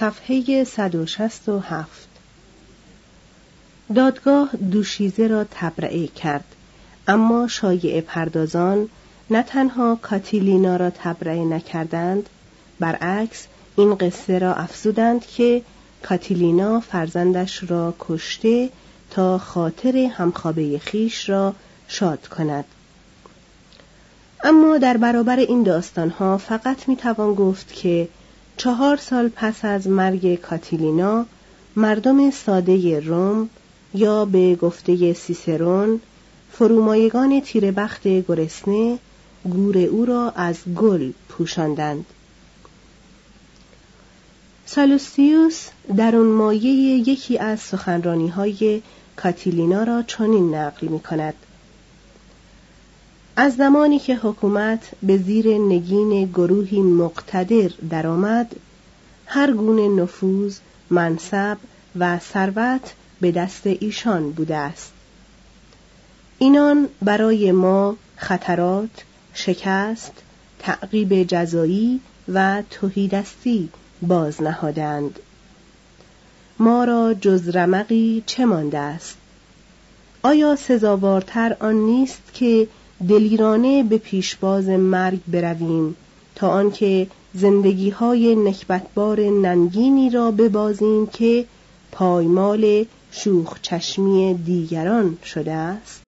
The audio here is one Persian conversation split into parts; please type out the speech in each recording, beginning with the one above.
صفحه 167 دادگاه دوشیزه را تبرئه کرد اما شایع پردازان نه تنها کاتیلینا را تبرئه نکردند برعکس این قصه را افزودند که کاتیلینا فرزندش را کشته تا خاطر همخوابه خیش را شاد کند. اما در برابر این داستانها فقط می‌توان گفت که چهار سال پس از مرگ کاتیلینا مردم ساده روم یا به گفته سیسرون فرومایگان تیربخت گرسنه گور او را از گل پوشاندند. سالوسیوس در اون مایه یکی از سخنرانی های کاتیلینا را چنین نقل می کند از زمانی که حکومت به زیر نگین گروهی مقتدر درآمد هر گونه نفوذ منصب و ثروت به دست ایشان بوده است. اینان برای ما خطرات شکست تعقیب جزایی و توهیدستی باز نهادند ما را جز رمقی چه مانده است؟ آیا سزاوارتر آن نیست که دلیرانه به پیشباز مرگ برویم تا آنکه زندگی های نکبتبار ننگینی را ببازیم که پایمال شوخ چشمی دیگران شده است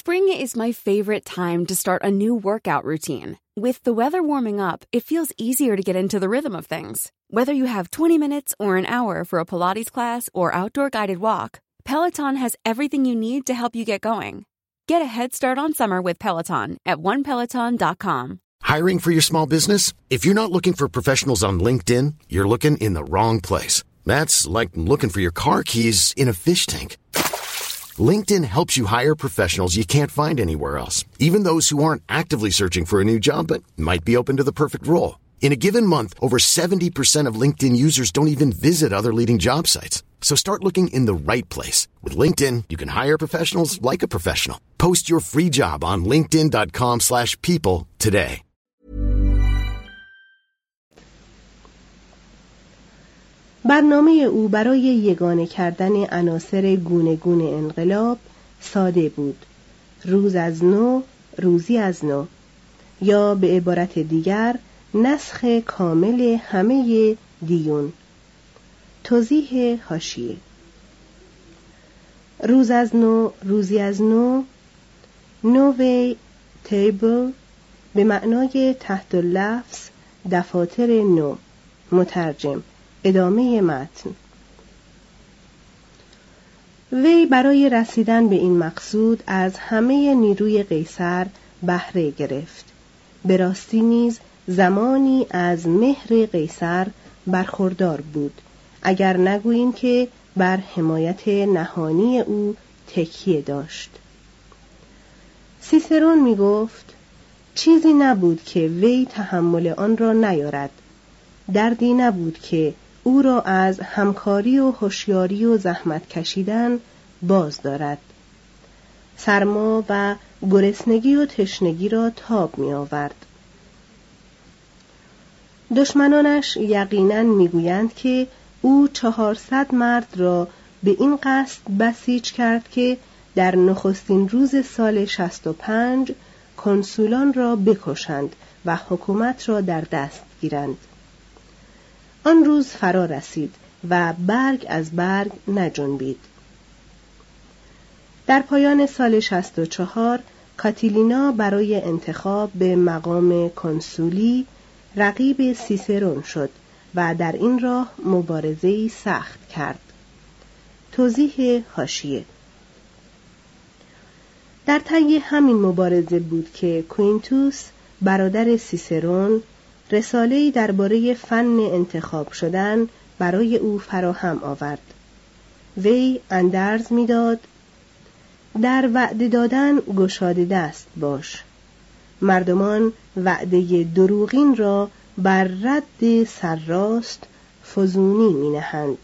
Spring is my favorite time to start a new workout routine. With the weather warming up, it feels easier to get into the rhythm of things. Whether you have 20 minutes or an hour for a Pilates class or outdoor guided walk, Peloton has everything you need to help you get going. Get a head start on summer with Peloton at onepeloton.com. Hiring for your small business? If you're not looking for professionals on LinkedIn, you're looking in the wrong place. That's like looking for your car keys in a fish tank. LinkedIn helps you hire professionals you can't find anywhere else, even those who aren't actively searching for a new job but might be open to the perfect role. In a given month, over 70% of LinkedIn users don't even visit other leading job sites. So start looking in the right place. With LinkedIn, you can hire professionals like a professional. Post your free job on linkedin.com slash people today. برنامه او برای یگانه کردن عناصر گونه گونه انقلاب ساده بود روز از نو روزی از نو یا به عبارت دیگر نسخ کامل همه دیون توضیح هاشیه روز از نو روزی از نو نووی تیبل به معنای تحت لفظ دفاتر نو مترجم ادامه متن. وی برای رسیدن به این مقصود از همه نیروی قیصر بهره گرفت. به راستی نیز زمانی از مهر قیصر برخوردار بود. اگر نگوییم که بر حمایت نهانی او تکیه داشت. سیسرون می گفت چیزی نبود که وی تحمل آن را نیارد. دردی نبود که او را از همکاری و هوشیاری و زحمت کشیدن باز دارد. سرما و گرسنگی و تشنگی را تاب می آورد دشمنانش یقینا می‌گویند که او چهارصد مرد را به این قصد بسیج کرد که در نخستین روز سال 65 کنسولان را بکشند و حکومت را در دست گیرند. آن روز فرا رسید و برگ از برگ نجنبید. در پایان سال 64 کاتیلینا برای انتخاب به مقام کنسولی رقیب سیسرون شد. و در این راه مبارزه سخت کرد. توضیح هاشیه در طی همین مبارزه بود که کوینتوس برادر سیسرون رساله‌ای درباره فن انتخاب شدن برای او فراهم آورد. وی اندرز می‌داد در وعده دادن گشاده دست باش. مردمان وعده دروغین را بر رد سرراست فزونی می نهند.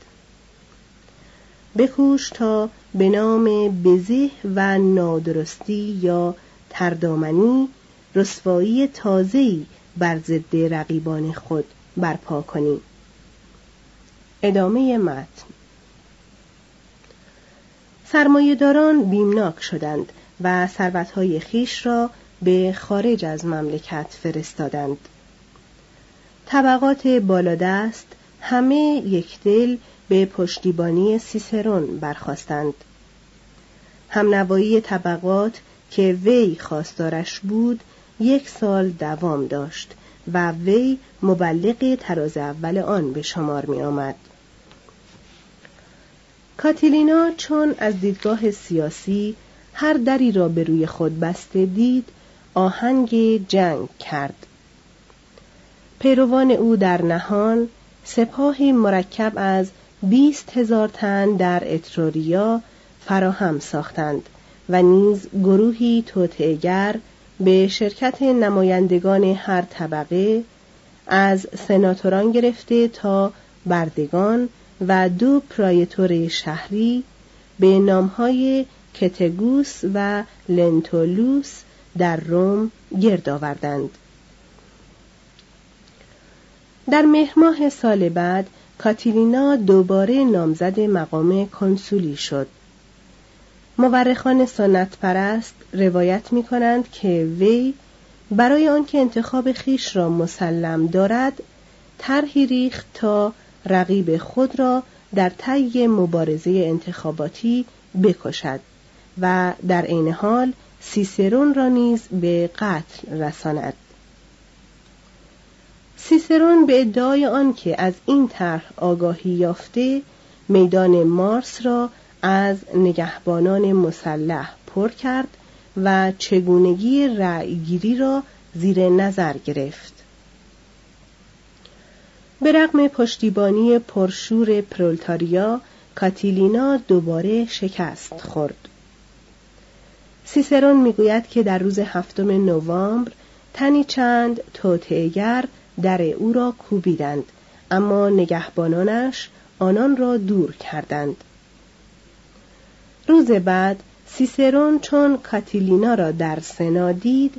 بکوش تا به نام بزه و نادرستی یا تردامنی رسوایی تازه‌ای بر ضد رقیبان خود برپا کنی ادامه متن. سرمایهداران بیمناک شدند و ثروتهای خیش را به خارج از مملکت فرستادند. طبقات بالادست همه یک دل به پشتیبانی سیسرون برخواستند همنوایی طبقات که وی خواستارش بود یک سال دوام داشت و وی مبلغ تراز اول آن به شمار می آمد. کاتیلینا چون از دیدگاه سیاسی هر دری را به روی خود بسته دید آهنگ جنگ کرد پیروان او در نهان سپاهی مرکب از بیست هزار تن در اتروریا فراهم ساختند و نیز گروهی توطئه‌گر به شرکت نمایندگان هر طبقه از سناتوران گرفته تا بردگان و دو پرایتور شهری به نامهای کتگوس و لنتولوس در روم گرد آوردند. در مهماه سال بعد کاتیلینا دوباره نامزد مقام کنسولی شد. مورخان سنت پرست روایت می کنند که وی برای آنکه انتخاب خیش را مسلم دارد طرحی ریخت تا رقیب خود را در طی مبارزه انتخاباتی بکشد و در عین حال سیسرون را نیز به قتل رساند. سیسرون به ادعای آنکه از این طرح آگاهی یافته میدان مارس را از نگهبانان مسلح پر کرد و چگونگی رأیگیری را زیر نظر گرفت. به رغم پشتیبانی پرشور پرولتاریا کاتیلینا دوباره شکست خورد. سیسرون می‌گوید که در روز هفتم نوامبر تنی چند توطئه‌گر در او را کوبیدند. اما نگهبانانش آنان را دور کردند. روز بعد سیسرون چون کاتیلینا را در سنا دید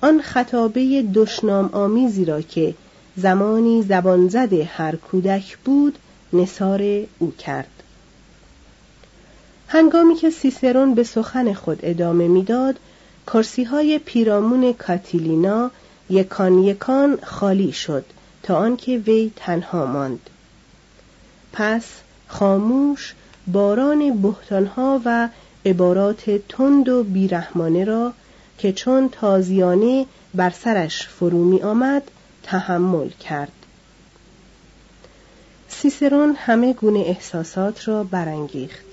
آن خطابه دشنام آمیزی را که زمانی زبان زده هر کودک بود نصار او کرد. هنگامی که سیسرون به سخن خود ادامه می‌داد کرسی های پیرامون کاتیلینا یکان یکان خالی شد تا آنکه وی تنها ماند. پس خاموش باران بهتانها و عبارات تند و بیرحمانه را که چون تازیانه بر سرش فرو می آمد تحمل کرد. سیسرون همه گونه احساسات را برانگیخت.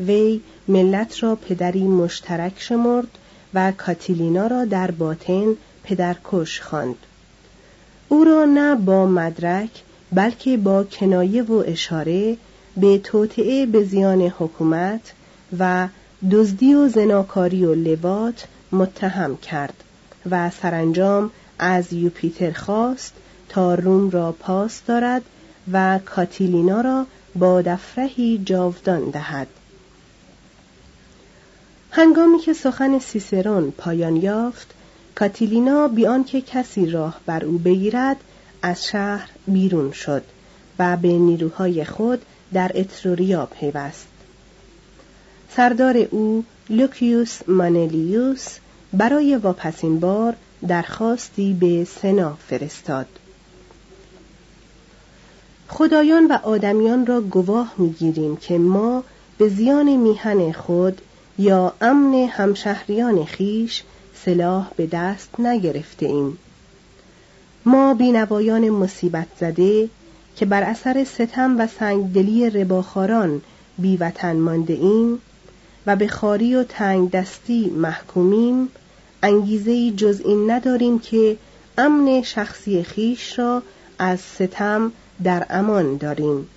وی ملت را پدری مشترک شمرد و کاتیلینا را در باطن پدرکش خواند. او را نه با مدرک بلکه با کنایه و اشاره به توطعه به زیان حکومت و دزدی و زناکاری و لبات متهم کرد و سرانجام از یوپیتر خواست تا روم را پاس دارد و کاتیلینا را با دفرهی جاودان دهد. هنگامی که سخن سیسرون پایان یافت کاتیلینا بیان که کسی راه بر او بگیرد از شهر بیرون شد و به نیروهای خود در اتروریا پیوست. سردار او لوکیوس مانلیوس برای واپسین بار درخواستی به سنا فرستاد. خدایان و آدمیان را گواه می‌گیریم که ما به زیان میهن خود یا امن همشهریان خیش سلاح به دست نگرفته ایم ما بینوایان مصیبت زده که بر اثر ستم و سنگدلی رباخاران بیوطن مانده ایم و به خاری و تنگ دستی محکومیم. انگیزه جز این نداریم که امن شخصی خیش را از ستم در امان داریم.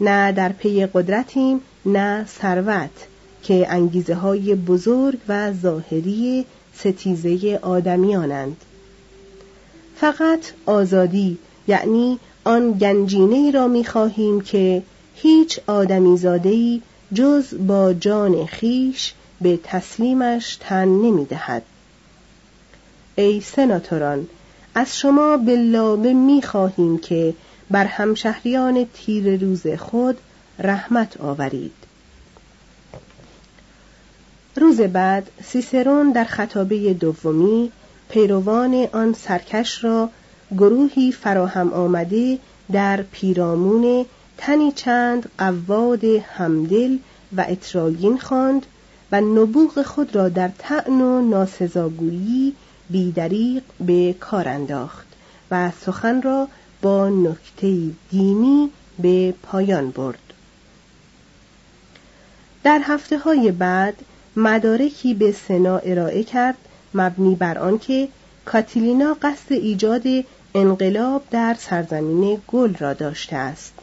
نه در پی قدرتیم نه ثروت. که انگیزه های بزرگ و ظاهری ستیزه آدمیانند فقط آزادی یعنی آن گنجینه را می خواهیم که هیچ آدمی زادهی جز با جان خیش به تسلیمش تن نمی دهد. ای سناتوران از شما به لابه می خواهیم که بر همشهریان تیر روز خود رحمت آورید روز بعد سیسرون در خطابه دومی پیروان آن سرکش را گروهی فراهم آمده در پیرامون تنی چند قواد همدل و اطراگین خواند و نبوغ خود را در تعن و ناسزاگویی بیدریق به کار انداخت و سخن را با نکته دینی به پایان برد. در هفته های بعد مدارکی به سنا ارائه کرد مبنی بر آنکه کاتیلینا قصد ایجاد انقلاب در سرزمین گل را داشته است.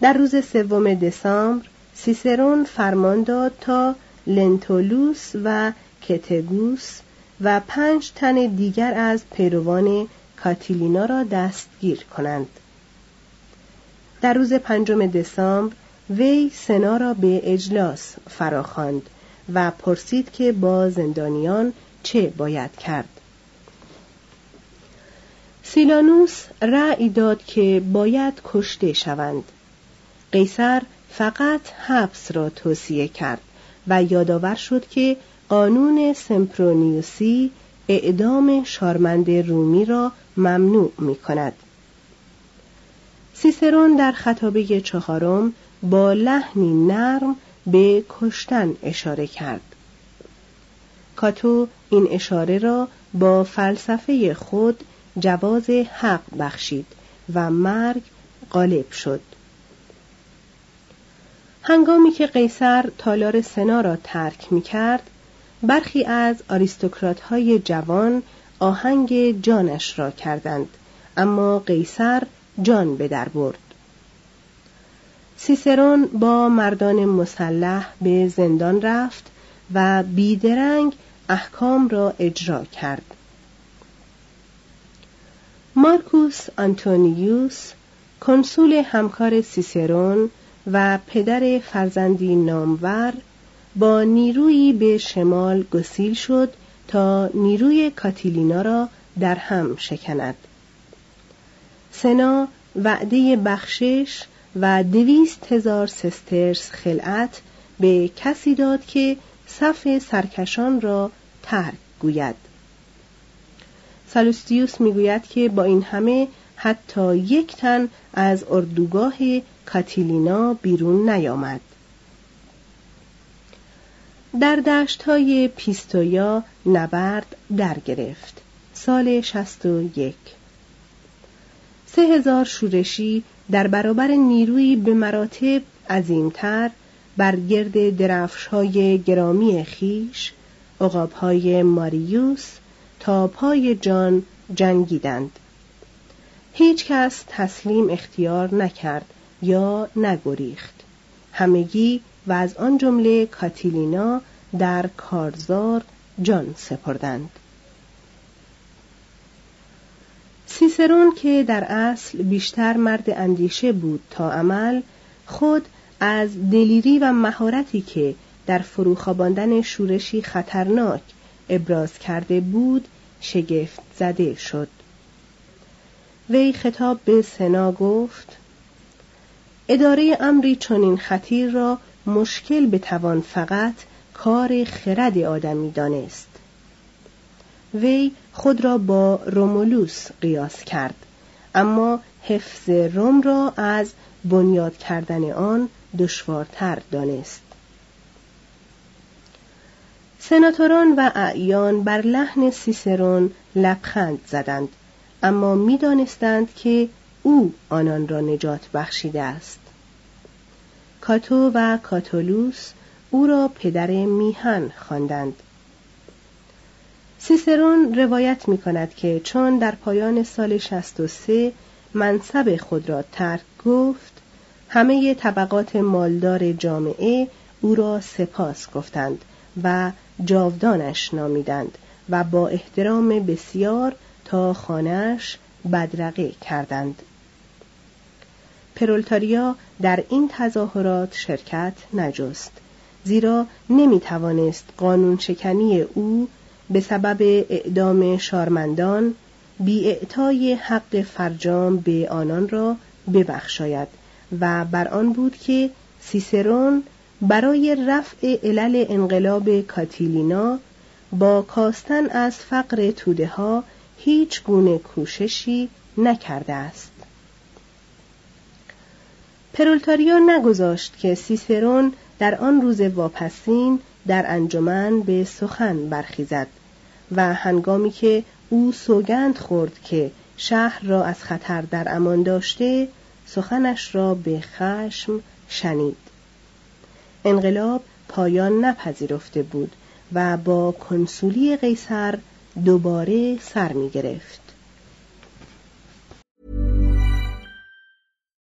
در روز سوم دسامبر سیسرون فرمان داد تا لنتولوس و کتگوس و پنج تن دیگر از پیروان کاتیلینا را دستگیر کنند. در روز پنجم دسامبر وی سنا را به اجلاس فراخواند و پرسید که با زندانیان چه باید کرد سیلانوس رأی داد که باید کشته شوند قیصر فقط حبس را توصیه کرد و یادآور شد که قانون سمپرونیوسی اعدام شارمند رومی را ممنوع می کند. سیسرون در خطابه چهارم با لحنی نرم به کشتن اشاره کرد. کاتو این اشاره را با فلسفه خود جواز حق بخشید و مرگ غالب شد. هنگامی که قیصر تالار سنا را ترک می کرد، برخی از آریستوکرات های جوان آهنگ جانش را کردند اما قیصر جان به در برد سیسرون با مردان مسلح به زندان رفت و بیدرنگ احکام را اجرا کرد. مارکوس آنتونیوس کنسول همکار سیسرون و پدر فرزندی نامور با نیرویی به شمال گسیل شد تا نیروی کاتیلینا را در هم شکند. سنا وعده بخشش و دویست هزار سسترس خلعت به کسی داد که صف سرکشان را ترک گوید. سالوستیوس می‌گوید که با این همه حتی یک تن از اردوگاه کاتیلینا بیرون نیامد. در دشت های پیستویا نبرد در گرفت. سال شست و یک. سه هزار شورشی در برابر نیروی به مراتب عظیمتر بر گرد درفش های گرامی خیش اقاب های ماریوس تا پای جان جنگیدند. هیچ کس تسلیم اختیار نکرد یا نگریخت. همگی و از آن جمله کاتیلینا در کارزار جان سپردند. سیسرون که در اصل بیشتر مرد اندیشه بود تا عمل خود از دلیری و مهارتی که در فروخواباندن شورشی خطرناک ابراز کرده بود شگفت زده شد. وی خطاب به سنا گفت اداره امری چنین خطیر را مشکل بتوان فقط کار خرد آدمی دانست. وی خود را با رومولوس قیاس کرد. اما حفظ روم را از بنیاد کردن آن دشوارتر دانست. سناتوران و اعیان بر لحن سیسرون لبخند زدند اما می‌دانستند که او آنان را نجات بخشیده است. کاتو و کاتولوس او را پدر میهن خواندند. سیسرون روایت می کند که چون در پایان سال 63 منصب خود را ترک گفت همه طبقات مالدار جامعه او را سپاس گفتند و جاودانش نامیدند و با احترام بسیار تا خانهش بدرقه کردند. پرولتاریا در این تظاهرات شرکت نجست زیرا نمی توانست قانون شکنی او به سبب اعدام شارمندان بی حق فرجام به آنان را ببخشاید و بر آن بود که سیسرون برای رفع علل انقلاب کاتیلینا با کاستن از فقر توده ها هیچ گونه کوششی نکرده است. پرولتاریا نگذاشت که سیسرون در آن روز واپسین در انجمن به سخن برخیزد. و هنگامی که او سوگند خورد که شهر را از خطر در امان داشته سخنش را به خشم شنید انقلاب پایان نپذیرفته بود و با کنسولی قیصر دوباره سر می گرفت.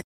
it.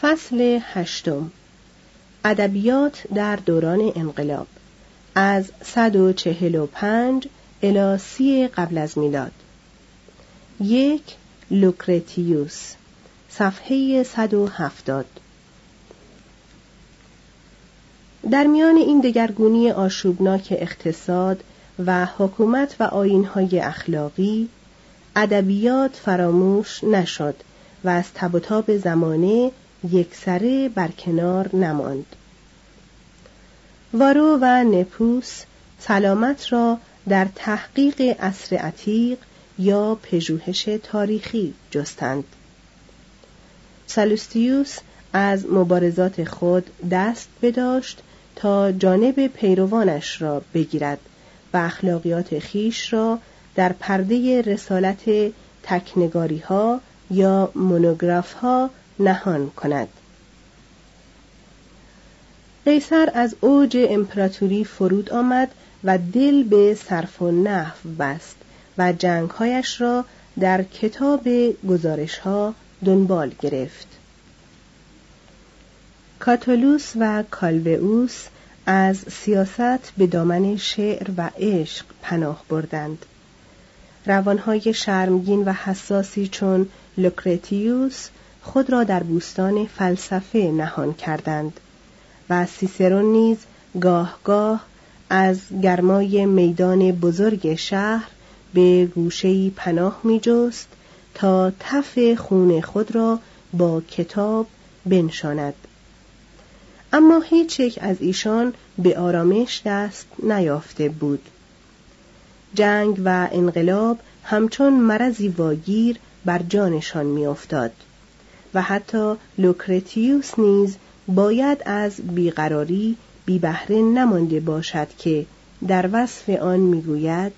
فصل هشتم. ادبیات در دوران انقلاب. از 145 الی 30 قبل از میلاد. یک لوکرتیوس. صفحه 170 در میان این دگرگونی آشوبناک اقتصاد و حکومت و آینهای اخلاقی ادبیات فراموش نشد و از تب و زمانه یکسره برکنار نماند. وارو و نپوس سلامت را در تحقیق اصر عتیق یا پژوهش تاریخی جستند. سالوستیوس از مبارزات خود دست بداشت تا جانب پیروانش را بگیرد و اخلاقیات خیش را در پرده رسالت تکنگاری ها یا مونوگراف ها نهان کند. قیصر از اوج امپراتوری فرود آمد و دل به صرف و نحو بست و جنگهایش را در کتاب گزارش ها دنبال گرفت. کاتولوس و کالوئوس از سیاست به دامن شعر و عشق پناه بردند. روانهای شرمگین و حساسی چون لوکرتیوس خود را در بوستان فلسفه نهان کردند و سیسرون نیز گاه گاه از گرمای میدان بزرگ شهر به گوشهی پناه می جست تا تف خون خود را با کتاب بنشاند. اما هیچ یک از ایشان به آرامش دست نیافته بود. جنگ و انقلاب همچون مرضی واگیر بر جانشان میافتاد. و حتی لوکرتیوس نیز باید از بیقراری بی بهره نمانده باشد که در وصف آن می‌گوید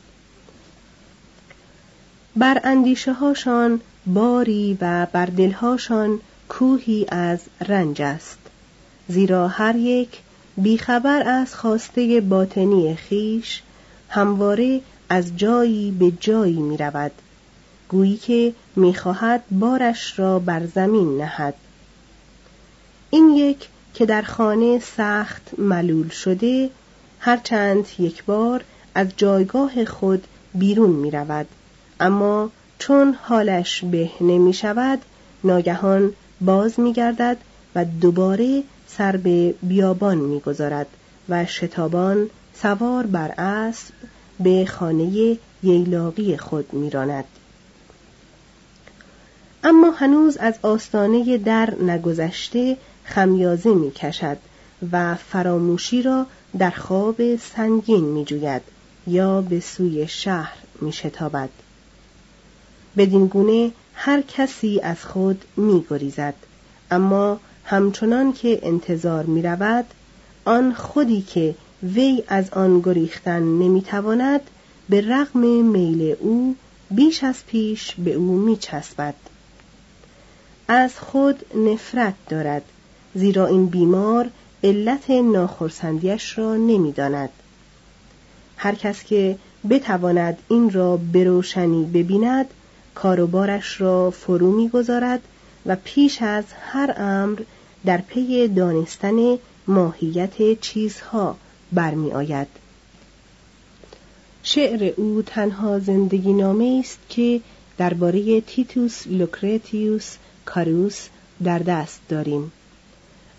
بر اندیشه هاشان باری و بر دلهاشان کوهی از رنج است زیرا هر یک بیخبر از خواسته باطنی خیش همواره از جایی به جایی می رود گویی که می‌خواهد بارش را بر زمین نهد. این یک که در خانه سخت ملول شده هرچند یک بار از جایگاه خود بیرون می رود اما چون حالش به نمی شود ناگهان باز می گردد و دوباره سر به بیابان می‌گذارد و شتابان سوار بر اسب به خانه ییلاقی خود میراند. اما هنوز از آستانه در نگذشته خمیازه می کشد و فراموشی را در خواب سنگین می جوید یا به سوی شهر می شتابد. بدین گونه هر کسی از خود می گریزد اما همچنان که انتظار می رود آن خودی که وی از آن گریختن نمی‌تواند به رغم میل او بیش از پیش به او می چسبد. از خود نفرت دارد زیرا این بیمار علت ناخرسندیش را نمی‌داند. هر کس که بتواند این را بروشنی ببیند کاروبارش را فرو می‌گذارد و پیش از هر امر در پی دانستن ماهیت چیزها برمی آید. شعر او تنها زندگی نامه است که درباره تیتوس لوکرتیوس کاروس در دست داریم.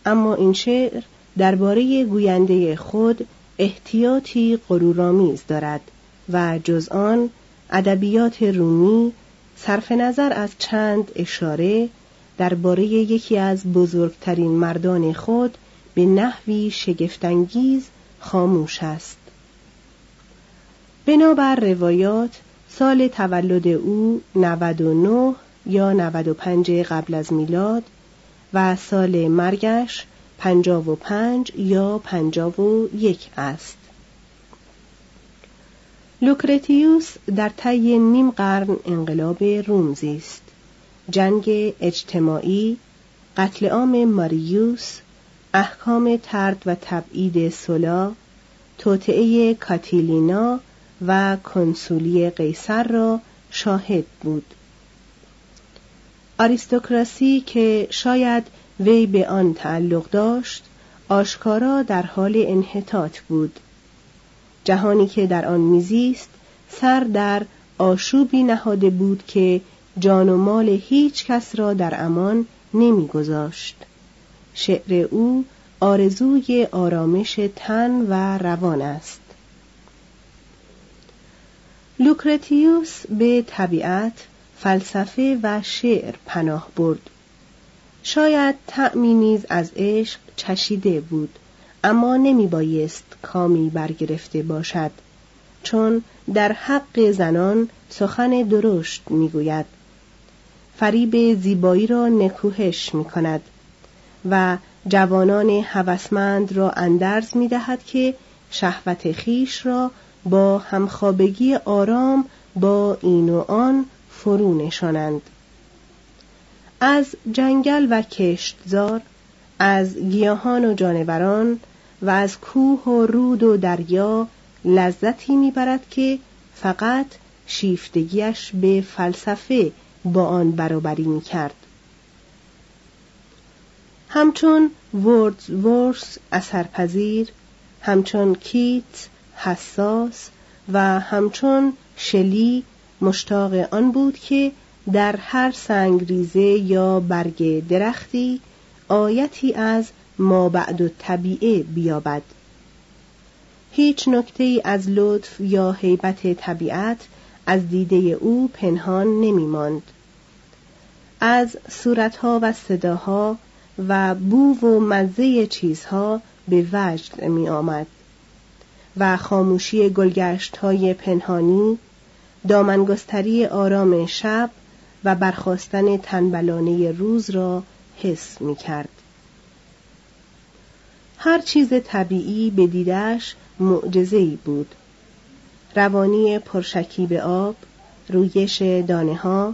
اما این شعر درباره گوینده خود احتیاطی غرورآمیز دارد و جز آن ادبیات رومی صرف نظر از چند اشاره درباره یکی از بزرگترین مردان خود به نحوی شگفتانگیز خاموش است. بنابر روایات سال تولد او 99 یا 95 قبل از میلاد و سال مرگش 55 یا 51 است. لوکرتیوس در طی نیم قرن انقلاب روم زیست. جنگ اجتماعی قتل عام ماریوس احکام ترد و تبعید سولا توطعه کاتیلینا و کنسولی قیصر را شاهد بود. آریستوکراسی که شاید وی به آن تعلق داشت آشکارا در حال انحطاط بود جهانی که در آن میزیست سر در آشوبی نهاده بود که جان و مال هیچ کس را در امان نمیگذاشت. شعر او آرزوی آرامش تن و روان است. لوکرتیوس به طبیعت فلسفه و شعر پناه برد. شاید تعمی نیز از عشق چشیده بود اما نمی بایست کامی برگرفته باشد چون در حق زنان سخن درشت می‌گوید. فریب زیبایی را نکوهش می کند و جوانان هوسمند را اندرز می دهد که شهوت خیش را با همخوابگی آرام با این و آن فرو نشانند. از جنگل و کشتزار از گیاهان و جانوران و از کوه و رود و دریا لذتی می‌برد که فقط شیفتگیش به فلسفه با آن برابری می‌کرد. همچون ورس اثرپذیر همچون کیت حساس و همچون شلی مشتاق آن بود که در هر سنگریزه یا برگ درختی آیتی از ما بعد و طبیعه بیابد هیچ نکته از لطف یا حیبت طبیعت از دیده او پنهان نمی ماند. از صورتها و صداها و بو و مزه چیزها به وجد می آمد و خاموشی گلگشت های پنهانی دامنگستری آرام شب و برخواستن تنبلانه روز را حس می کرد. هر چیز طبیعی به دیدش معجزه‌ای بود روانی پرشکیب آب رویش دانه ها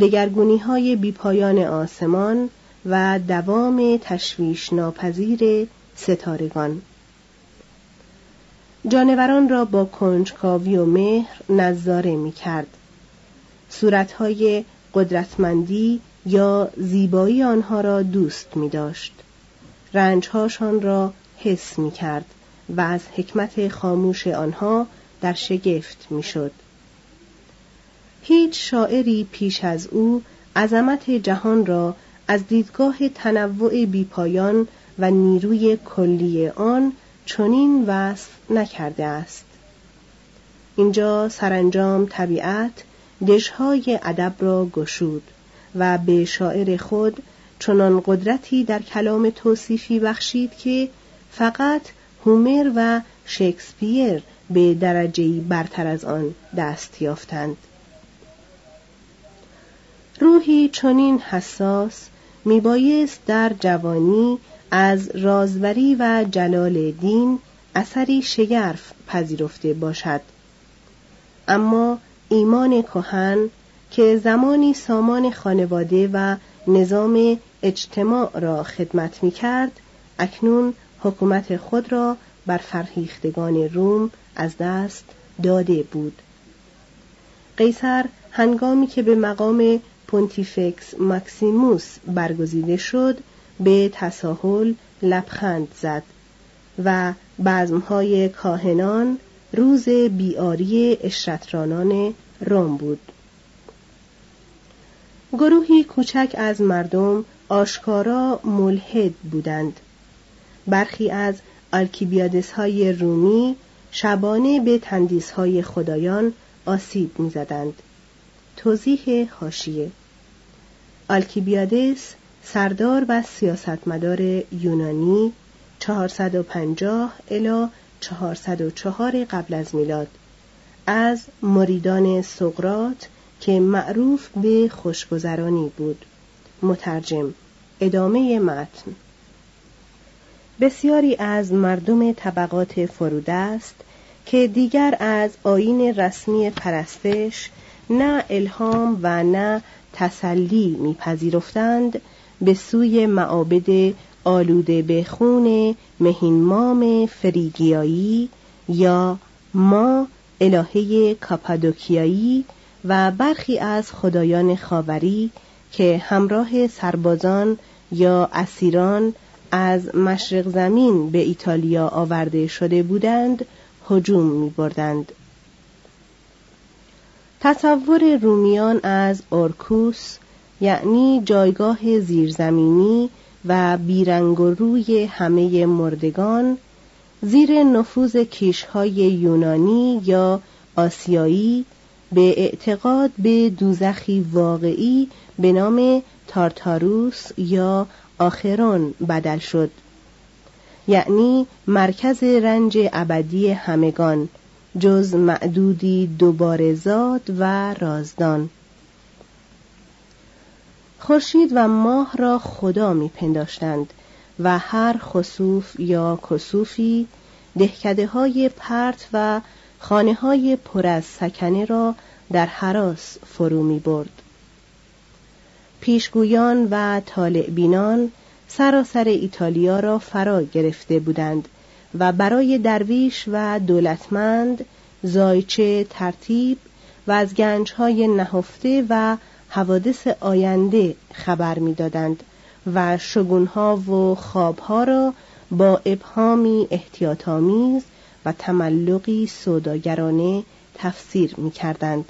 دگرگونی های بیپایان آسمان و دوام تشویش ناپذیر ستارگان جانوران را با کنجکاوی و مهر نظاره می کرد صورتهای قدرتمندی یا زیبایی آنها را دوست می داشت رنجهاشان را حس می کرد و از حکمت خاموش آنها در شگفت می‌شد. هیچ شاعری پیش از او عظمت جهان را از دیدگاه تنوع بیپایان و نیروی کلی آن چنین وصف نکرده است. اینجا سرانجام طبیعت دشهای ادب را گشود و به شاعر خود چنان قدرتی در کلام توصیفی بخشید که فقط هومر و شکسپیر به درجه برتر از آن دست یافتند. روحی چنین حساس میبایست در جوانی از رازوری و جلال دین اثری شگرف پذیرفته باشد. اما ایمان کهن که زمانی سامان خانواده و نظام اجتماع را خدمت می کرد اکنون حکومت خود را بر فرهیختگان روم از دست داده بود. قیصر هنگامی که به مقام پونتیفکس ماکسیموس برگزیده شد به تساهل لبخند زد و بزمهای کاهنان روز بیاری اشرترانان روم بود گروهی کوچک از مردم آشکارا ملحد بودند برخی از آلکیبیادس های رومی شبانه به تندیس های خدایان آسیب می‌زدند. توضیح هاشیه آلکیبیادس سردار و سیاستمدار یونانی 450 الی 404 قبل از میلاد. از مریدان سقرات که معروف به خوشگذرانی بود. مترجم ادامه متن. بسیاری از مردم طبقات فرودست که دیگر از آین رسمی پرستش نه الهام و نه تسلی میپذیرفتند به سوی معابد آلوده به خون مهینمام فریگیایی یا ما الهه کاپادوکیایی و برخی از خدایان خاوری که همراه سربازان یا اسیران از مشرق زمین به ایتالیا آورده شده بودند هجوم می بردند. تصور رومیان از اورکوس یعنی جایگاه زیرزمینی و بیرنگ و روی همه مردگان زیر نفوذ کیشهای یونانی یا آسیایی به اعتقاد به دوزخی واقعی به نام تارتاروس یا آخرون بدل شد. یعنی مرکز رنج ابدی همگان جز معدودی دوباره زاد و رازدان. خورشید و ماه را خدا میپنداشتند و هر خصوف یا کسوفی دهکده های پرت و خانه های پر از سکنه را در حراس فرو می برد. پیشگویان و طالعبینان سراسر ایتالیا را فرا گرفته بودند و برای درویش و دولتمند زایچه ترتیب و از گنجهای نهفته و حوادث آینده خبر می‌دادند و شگونها و خوابها را با ابهامی احتیاطآمیز و تملقی سوداگرانه تفسیر می کردند.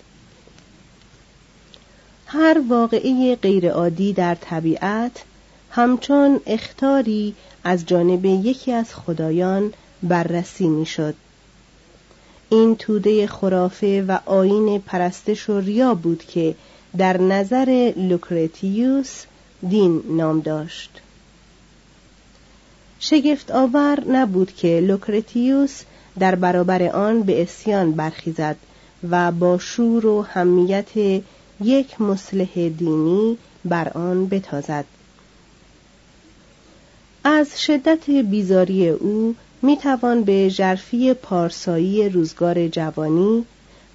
هر واقعه غیرعادی در طبیعت همچون اختاری از جانب یکی از خدایان بررسی می‌شد. این توده خرافه و آین پرستش و ریا بود که در نظر لوکرتیوس دین نام داشت. شگفت آور نبود که لوکرتیوس در برابر آن به عصیان برخیزد و با شور و حمیت یک مصلح دینی بر آن بتازد. از شدت بیزاری او می توان به ژرفی پارسایی روزگار جوانی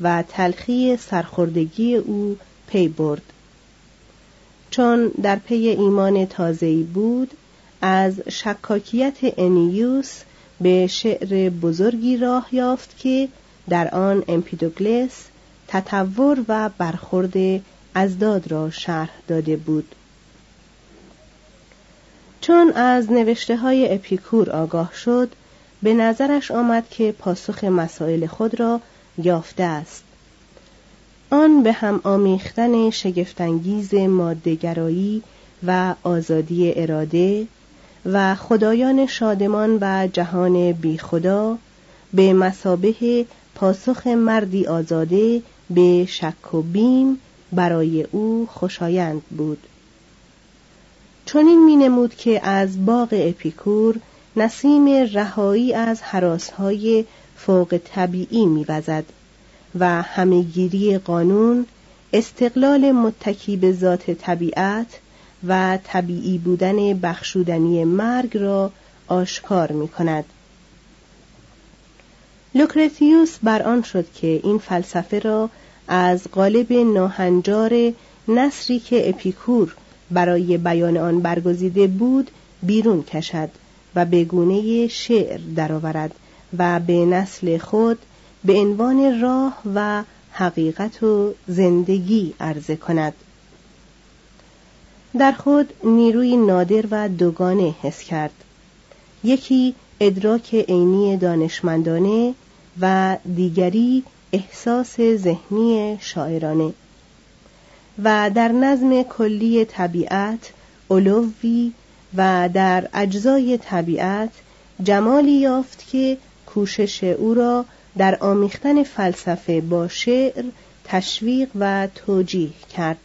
و تلخی سرخوردگی او پی برد. چون در پی ایمان تازه‌ای بود از شکاکیت انیوس به شعر بزرگی راه یافت که در آن امپدوکلس تطور و برخورد اضداد را شرح داده بود. چون از نوشته های اپیکور آگاه شد به نظرش آمد که پاسخ مسائل خود را یافته است. آن به هم آمیختن شگفتانگیز مادهگرایی و آزادی اراده و خدایان شادمان و جهان بی خدا به مسابه پاسخ مردی آزاده به شک و بیم برای او خوشایند بود. چنین می نمود که از باغ اپیکور نسیم رهایی از هراسهای فوق طبیعی میوزد. و همه‌گیری قانون استقلال متکی به ذات طبیعت و طبیعی بودن بخشودنی مرگ را آشکار می کند. لوکرتیوس بر آن شد که این فلسفه را از قالب ناهنجار نصری که اپیکور برای بیان آن برگزیده بود بیرون کشد و به گونه شعر درآورد و به نسل خود به عنوان راه و حقیقت و زندگی عرضه کند. در خود نیروی نادر و دوگانه حس کرد. یکی ادراک عینی دانشمندانه و دیگری احساس ذهنی شاعرانه. و در نظم کلی طبیعت علوی و در اجزای طبیعت جمالی یافت که کوشش او را در آمیختن فلسفه با شعر تشویق و توجیه کرد.